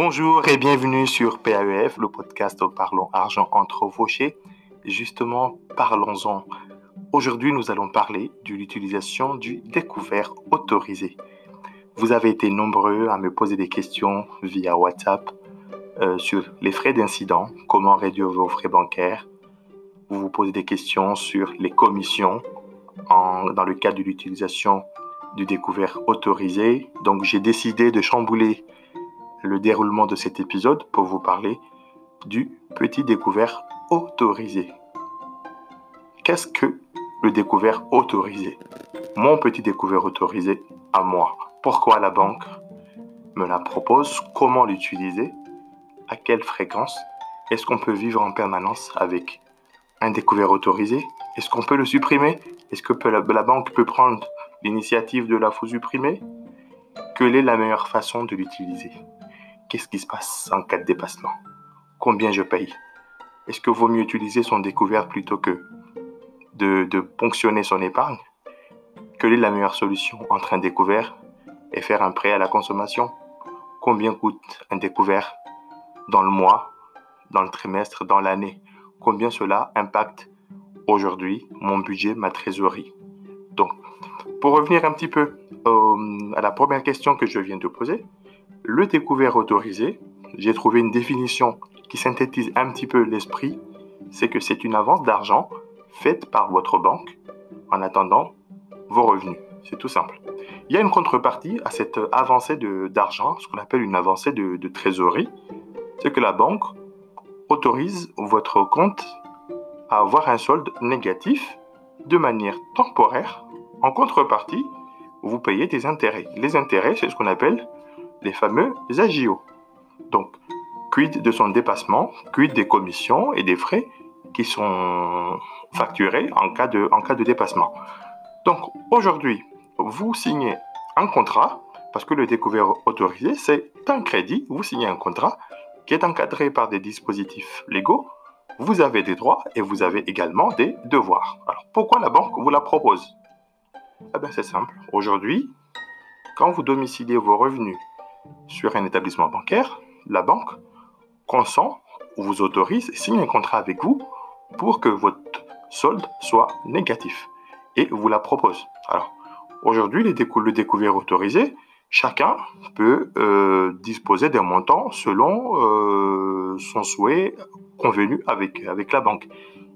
Bonjour et bienvenue sur PAEF, le podcast Parlons Argent entre fauchés. Justement, parlons-en. Aujourd'hui, nous allons parler de l'utilisation du découvert autorisé. Vous avez été nombreux à me poser des questions via WhatsApp euh, sur les frais d'incident, comment réduire vos frais bancaires. Vous vous posez des questions sur les commissions dans le cadre de l'utilisation du découvert autorisé. Donc, j'ai décidé de chambouler le déroulement de cet épisode pour vous parler du petit découvert autorisé. Qu'est-ce que le découvert autorisé? Mon petit découvert autorisé à moi. Pourquoi la banque me la propose? Comment l'utiliser? À quelle fréquence? Est-ce qu'on peut vivre en permanence avec un découvert autorisé? Est-ce qu'on peut le supprimer? Est-ce que la, banque peut prendre l'initiative de la supprimer Quelle est la meilleure façon de l'utiliser? Qu'est-ce qui se passe en cas de dépassement? Combien je paye? Est-ce que vaut mieux utiliser son découvert plutôt que de, ponctionner son épargne? Quelle est la meilleure solution entre un découvert et faire un prêt à la consommation? Combien coûte un découvert dans le mois, dans le trimestre, dans l'année? Combien cela impacte aujourd'hui mon budget, ma trésorerie? Donc, pour revenir un petit peu euh, à la première question que je viens de poser, le découvert autorisé, j'ai trouvé une définition qui synthétise un petit peu l'esprit, c'est que c'est une avance d'argent faite par votre banque en attendant vos revenus. C'est tout simple. Il y a une contrepartie à cette avancée d'argent, ce qu'on appelle une avancée de, de trésorerie, c'est que la banque autorise votre compte à avoir un solde négatif de manière temporaire. En contrepartie, vous payez des intérêts. Les intérêts, c'est ce qu'on appelle les fameux agios. Donc, quid de son dépassement, quid des commissions et des frais qui sont facturés en cas de, en cas de dépassement. Donc, aujourd'hui, vous signez un contrat, parce que le découvert autorisé, c'est un crédit, vous signez un contrat qui est encadré par des dispositifs légaux, vous avez des droits et vous avez également des devoirs. Alors, pourquoi la banque vous la propose? Eh bien, c'est simple. Aujourd'hui, quand vous domiciliez vos revenus sur un établissement bancaire, la banque consent ou vous autorise, signe un contrat avec vous pour que votre solde soit négatif et vous la propose. Alors, aujourd'hui, le découvert autorisé, chacun peut euh, disposer d'un montant selon euh, son souhait convenu avec, avec la banque.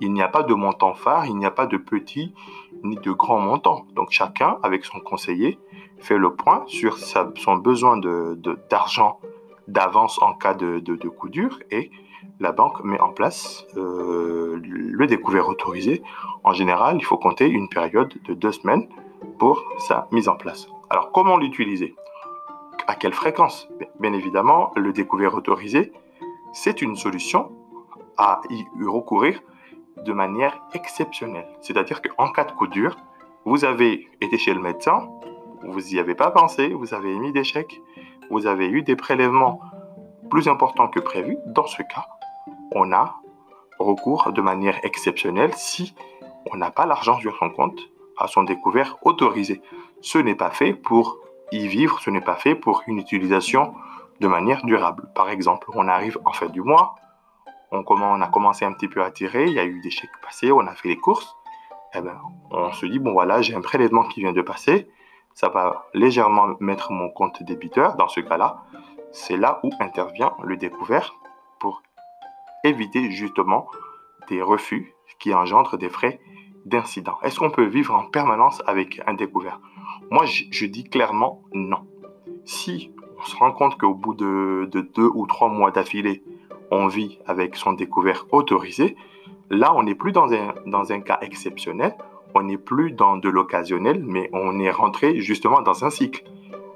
Il n'y a pas de montant phare, il n'y a pas de petit de grand montant. Donc chacun, avec son conseiller, fait le point sur son besoin d'argent de, d'avance en cas de, de, coup dur et la banque met en place euh, le découvert autorisé. En général, il faut compter une période de deux semaines pour sa mise en place. Alors, comment l'utiliser? À quelle fréquence? Bien évidemment, le découvert autorisé, c'est une solution à y recourir de manière exceptionnelle. C'est-à-dire qu'en cas de coup dur, vous avez été chez le médecin, vous n'y avez pas pensé, vous avez émis des chèques, vous avez eu des prélèvements plus importants que prévu. Dans ce cas, on a recours de manière exceptionnelle si on n'a pas l'argent sur son compte à son découvert autorisé. Ce n'est pas fait pour y vivre, ce n'est pas fait pour une utilisation de manière durable. Par exemple, on arrive en fin du mois, on, a commencé un petit peu à tirer, il y a eu des chèques passés, on a fait les courses. Eh ben, on se dit, bon voilà, j'ai un prélèvement qui vient de passer, ça va légèrement mettre mon compte débiteur. Dans ce cas-là, c'est là où intervient le découvert pour éviter justement des refus qui engendrent des frais d'incident. Est-ce qu'on peut vivre en permanence avec un découvert? Moi, je, dis clairement non. Si on se rend compte qu'au bout de deux ou trois mois d'affilée, on vit avec son découvert autorisé, là, on n'est plus dans un, dans un cas exceptionnel, on n'est plus dans de l'occasionnel, mais on est rentré justement dans un cycle.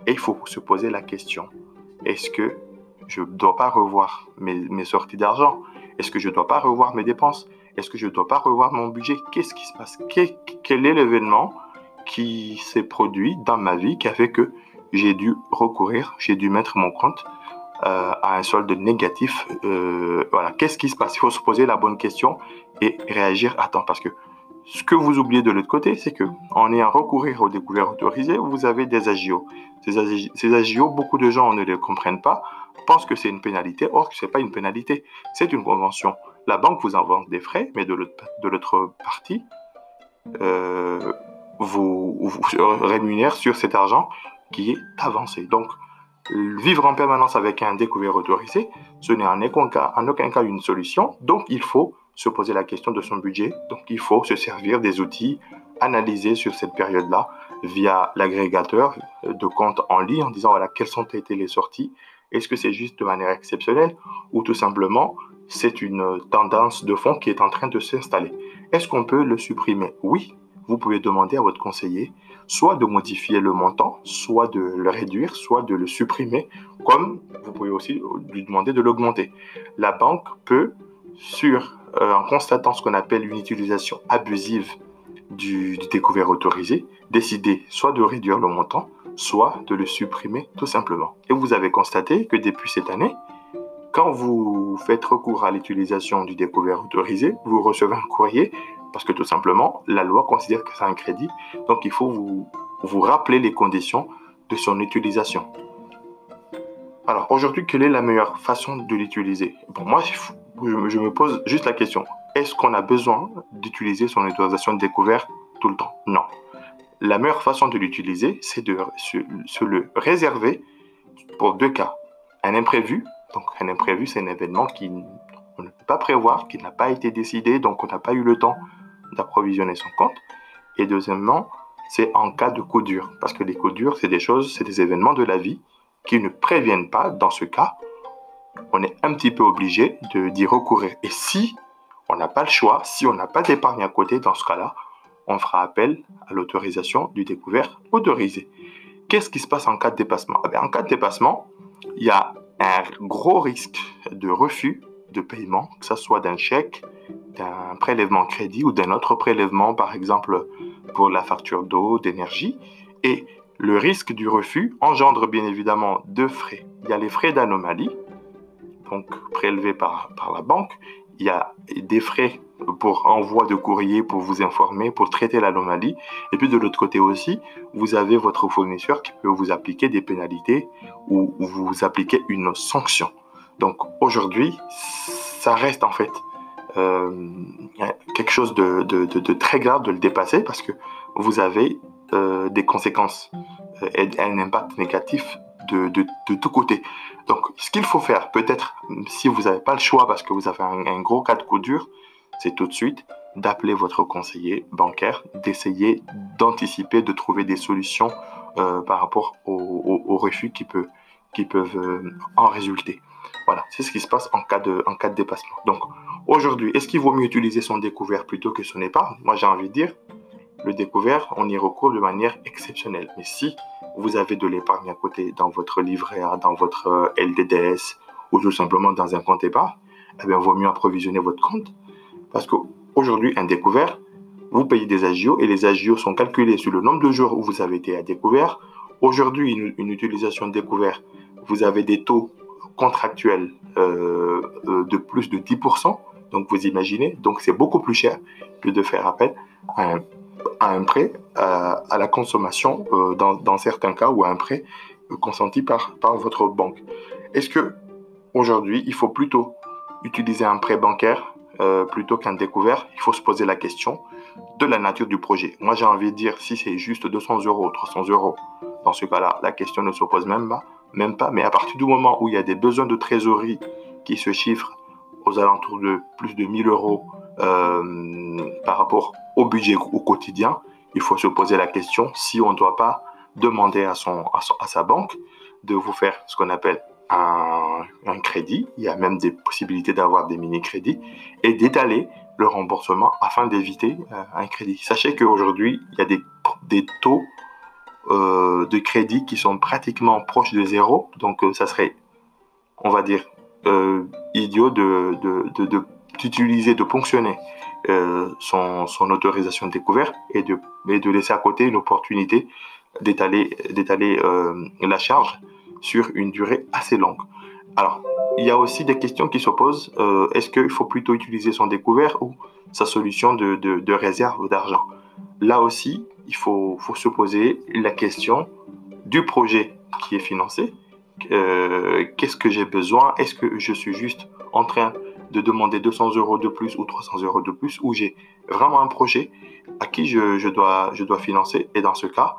Et il faut se poser la question, est-ce que je ne dois pas revoir mes, mes sorties d'argent? Est-ce que je ne dois pas revoir mes dépenses? Est-ce que je ne dois pas revoir mon budget? Qu'est-ce qui se passe? Quel est l'événement qui s'est produit dans ma vie qui a fait que j'ai dû recourir, j'ai dû mettre mon compte à un solde négatif. Euh, voilà, qu'est-ce qui se passe? Il faut se poser la bonne question et réagir à temps. Parce que ce que vous oubliez de l'autre côté, c'est que en ayant recourir au découvert autorisé, vous avez des agios. Ces, agios, beaucoup de gens ne les comprennent pas. pense que c'est une pénalité, or ce n'est pas une pénalité, c'est une convention. La banque vous invente des frais, mais de l'autre partie, euh, vous, vous rémunère sur cet argent qui est avancé. Donc, vivre en permanence avec un découvert autorisé, ce n'est en aucun, cas, une solution. Donc, il faut se poser la question de son budget. Donc, il faut se servir des outils analysés sur cette période-là via l'agrégateur de comptes en ligne en disant voilà quelles ont été les sorties. Est-ce que c'est juste de manière exceptionnelle ou tout simplement c'est une tendance de fond qui est en train de s'installer? Est-ce qu'on peut le supprimer? Oui, vous pouvez demander à votre conseiller soit de modifier le montant, soit de le réduire, soit de le supprimer, comme vous pouvez aussi lui demander de l'augmenter. La banque peut, sur, euh, en constatant ce qu'on appelle une utilisation abusive du, du découvert autorisé, décider soit de réduire le montant, soit de le supprimer tout simplement. Et vous avez constaté que depuis cette année, quand vous faites recours à l'utilisation du découvert autorisé, vous recevez un courrier parce que tout simplement, la loi considère que c'est un crédit. Donc, il faut vous, vous rappeler les conditions de son utilisation. Alors, aujourd'hui, quelle est la meilleure façon de l'utiliser? Pour moi, je me pose juste la question. Est-ce qu'on a besoin d'utiliser son autorisation de découvert tout le temps? Non. La meilleure façon de l'utiliser, c'est de se le réserver pour deux cas. Un imprévu donc un imprévu, c'est un événement qu'on ne peut pas prévoir, qui n'a pas été décidé, donc on n'a pas eu le temps d'approvisionner son compte. Et deuxièmement, c'est en cas de coup dur, parce que les coups durs, c'est des choses, c'est des événements de la vie qui ne préviennent pas. Dans ce cas, on est un petit peu obligé d'y recourir. Et si on n'a pas le choix, si on n'a pas d'épargne à côté, dans ce cas-là, on fera appel à l'autorisation du découvert autorisé. Qu'est-ce qui se passe en cas de dépassement? Eh En cas de dépassement, il y a un gros risque de refus de paiement, que ce soit d'un chèque, d'un prélèvement crédit ou d'un autre prélèvement, par exemple pour la facture d'eau, d'énergie. Et le risque du refus engendre bien évidemment deux frais. Il y a les frais d'anomalie, donc prélevés par, par la banque. Il y a des frais pour envoi de courrier, pour vous informer, pour traiter l'anomalie. Et puis de l'autre côté aussi, vous avez votre fournisseur qui peut vous appliquer des pénalités ou vous appliquer une sanction. Donc aujourd'hui, ça reste en fait euh, quelque chose de, très grave de le dépasser parce que vous avez euh, des conséquences euh, et un impact négatif de, tous côtés. Donc, ce qu'il faut faire, peut-être, si vous n'avez pas le choix parce que vous avez un, gros cas de coup dur, c'est tout de suite d'appeler votre conseiller bancaire, d'essayer d'anticiper, de trouver des solutions par rapport aux, refus qui, peut, qui peuvent en résulter. Voilà, c'est ce qui se passe en cas de, en cas de dépassement. Donc, aujourd'hui, est-ce qu'il vaut mieux utiliser son découvert plutôt que son épargne Moi, j'ai envie de dire, le découvert, on y recourt de manière exceptionnelle. Mais si vous avez de l'épargne à côté dans votre livret A, dans votre euh, LDDS ou tout simplement dans un compte épargne, eh bien, vaut mieux approvisionner votre compte parce qu'aujourd'hui, un découvert, vous payez des agios et les agios sont calculés sur le nombre de jours où vous avez été à découvert. Aujourd'hui, une, utilisation de découvert, vous avez des taux contractuels euh, euh, de plus de 10%. Donc vous imaginez, donc c'est beaucoup plus cher que de faire appel à un, prêt à, la consommation euh, dans, certains cas ou à un prêt consenti par, votre banque. Est-ce que aujourd'hui il faut plutôt utiliser un prêt bancaire plutôt qu'un découvert, il faut se poser la question de la nature du projet. Moi, j'ai envie de dire, si c'est juste 200 euros, 300 euros, dans ce cas-là, la question ne se pose même pas, même pas. Mais à partir du moment où il y a des besoins de trésorerie qui se chiffrent aux alentours de plus de 1000 euros euh, par rapport au budget au quotidien, il faut se poser la question si on ne doit pas demander à, sa banque de vous faire ce qu'on appelle un, crédit, il y a même des possibilités d'avoir des mini-crédits, et d'étaler le remboursement afin d'éviter euh, un crédit. Sachez qu'aujourd'hui, il y a des taux euh, de crédit qui sont pratiquement proches de zéro, donc euh, ça serait, on va dire, idiot de, d'utiliser, de, ponctionner son, son, autorisation de découverte et de, et de laisser à côté une opportunité d'étaler, d'étaler la charge sur une durée assez longue. Alors, il y a aussi des questions qui s'opposent. Euh, est-ce qu'il faut plutôt utiliser son découvert ou sa solution de, de, réserve d'argent? Là aussi, il faut, faut, se poser la question du projet qui est financé. Qu'est-ce que j'ai besoin? Est-ce que je suis juste en train de demander 200 euros de plus ou 300 euros de plus ou j'ai vraiment un projet à qui je, dois, je dois financer? Et dans ce cas,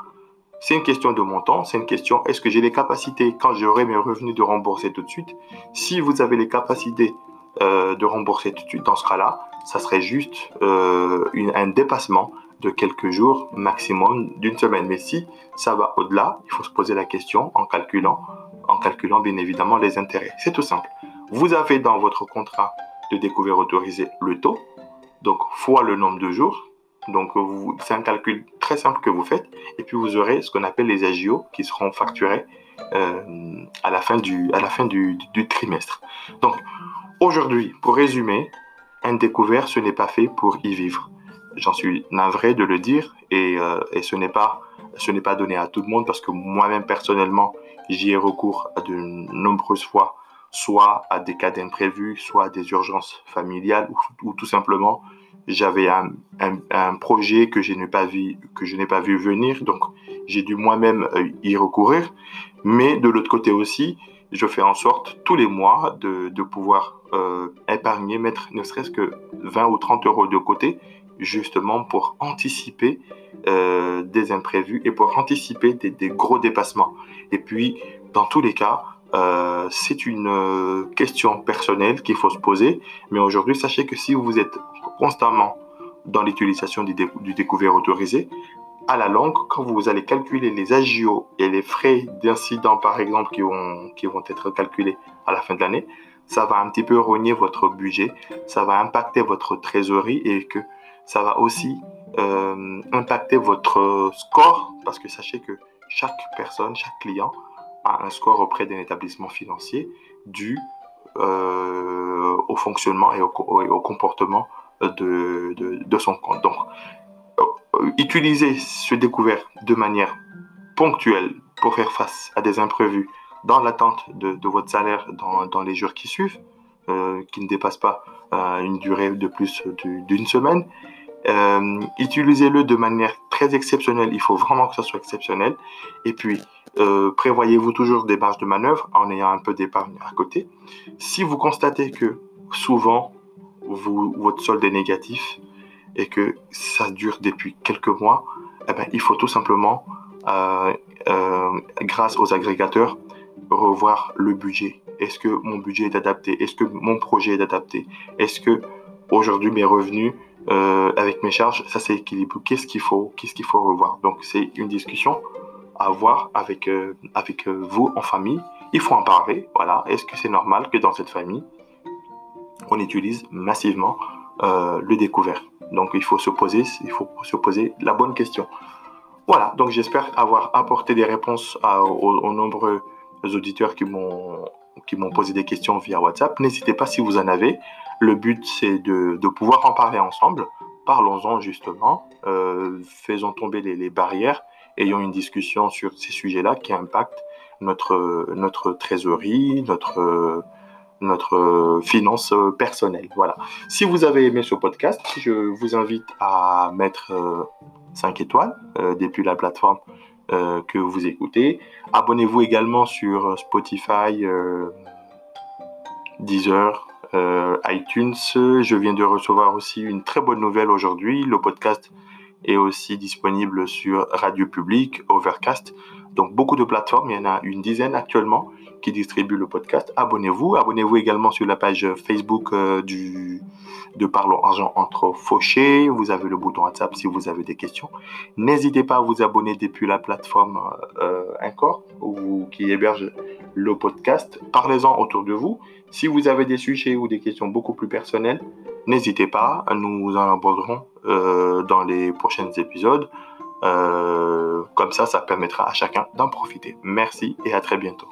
c'est une question de montant, c'est une question est-ce que j'ai les capacités quand j'aurai mes revenus de rembourser tout de suite? Si vous avez les capacités euh, de rembourser tout de suite, dans ce cas-là, ça serait juste euh, un dépassement de quelques jours, maximum d'une semaine. Mais si ça va au-delà, il faut se poser la question en calculant, en calculant bien évidemment les intérêts. C'est tout simple. Vous avez dans votre contrat de découvert autorisé le taux, donc fois le nombre de jours. Donc c'est un calcul très simple que vous faites, et puis vous aurez ce qu'on appelle les AGO qui seront facturés euh, à la fin du, à la fin du, du trimestre. Donc aujourd'hui, pour résumer, un découvert, ce n'est pas fait pour y vivre. J'en suis navré de le dire et, euh, et ce n'est pas ce n'est pas donné à tout le monde parce que moi-même personnellement j'y ai recours à de nombreuses fois, soit à des cas d'imprévus, soit à des urgences familiales ou, tout simplement j'avais un, un, projet que je n'ai pas vu que je n'ai pas vu venir donc j'ai dû moi-même euh, y recourir. Mais de l'autre côté aussi je fais en sorte tous les mois de, de pouvoir euh, épargner, mettre ne serait-ce que 20 ou 30 euros de côté justement pour anticiper euh, des imprévus et pour anticiper des, gros dépassements. Et puis, dans tous les cas, euh, c'est une euh, question personnelle qu'il faut se poser. Mais aujourd'hui, sachez que si vous êtes constamment dans l'utilisation du, du, découvert autorisé, à la longue, quand vous allez calculer les agios et les frais d'incident, par exemple, qui vont, qui vont être calculés à la fin de l'année, ça va un petit peu rogner votre budget, ça va impacter votre trésorerie et que ça va aussi euh, impacter votre score parce que sachez que chaque personne, chaque client a un score auprès d'un établissement financier dû euh, au fonctionnement et au, comportement de, de, son compte. Donc, euh, utilisez ce découvert de manière ponctuelle pour faire face à des imprévus dans l'attente de, de, votre salaire dans, dans, les jours qui suivent, qui ne dépassent pas une durée de plus d'une semaine euh, utilisez-le de manière très exceptionnelle. Il faut vraiment que ça soit exceptionnel. Et puis, euh, prévoyez-vous toujours des marges de manœuvre en ayant un peu d'épargne à côté. Si vous constatez que souvent, vous, votre solde est négatif et que ça dure depuis quelques mois, eh ben, il faut tout simplement, euh, euh grâce aux agrégateurs, revoir le budget. Est-ce que mon budget est adapté? Est-ce que mon projet est adapté? Est-ce que aujourd'hui mes revenus euh, avec mes charges, ça c'est équilibre. Qu'est-ce qu'il faut, qu'est-ce qu'il faut revoir? Donc c'est une discussion à avoir avec euh, avec euh, vous en famille. Il faut en parler. Voilà. Est-ce que c'est normal que dans cette famille on utilise massivement le découvert? Donc il faut se poser, il faut se poser la bonne question. Voilà. Donc j'espère avoir apporté des réponses aux nombreux auditeurs qui m'ont qui m'ont posé des questions via WhatsApp. N'hésitez pas si vous en avez. Le but, c'est de, de, pouvoir en parler ensemble. Parlons-en justement. Euh, faisons tomber les, les, barrières. Ayons une discussion sur ces sujets-là qui impactent notre, notre trésorerie, notre, notre finance personnelle. Voilà. Si vous avez aimé ce podcast, je vous invite à mettre 5 euh, étoiles euh, depuis la plateforme euh, que vous écoutez. Abonnez-vous également sur Spotify, euh, Deezer, euh, iTunes. Je viens de recevoir aussi une très bonne nouvelle aujourd'hui. Le podcast est aussi disponible sur Radio Public, Overcast. Donc beaucoup de plateformes, il y en a une dizaine actuellement qui distribue le podcast. Abonnez-vous. Abonnez-vous également sur la page Facebook euh, de Parlons Argent entre Fauchés. Vous avez le bouton WhatsApp si vous avez des questions. N'hésitez pas à vous abonner depuis la plateforme euh, Encore ou qui héberge le podcast. Parlez-en autour de vous. Si vous avez des sujets ou des questions beaucoup plus personnelles, n'hésitez pas. Nous en aborderons euh, dans les prochains épisodes. Comme ça, ça permettra à chacun d'en profiter. Merci et à très bientôt.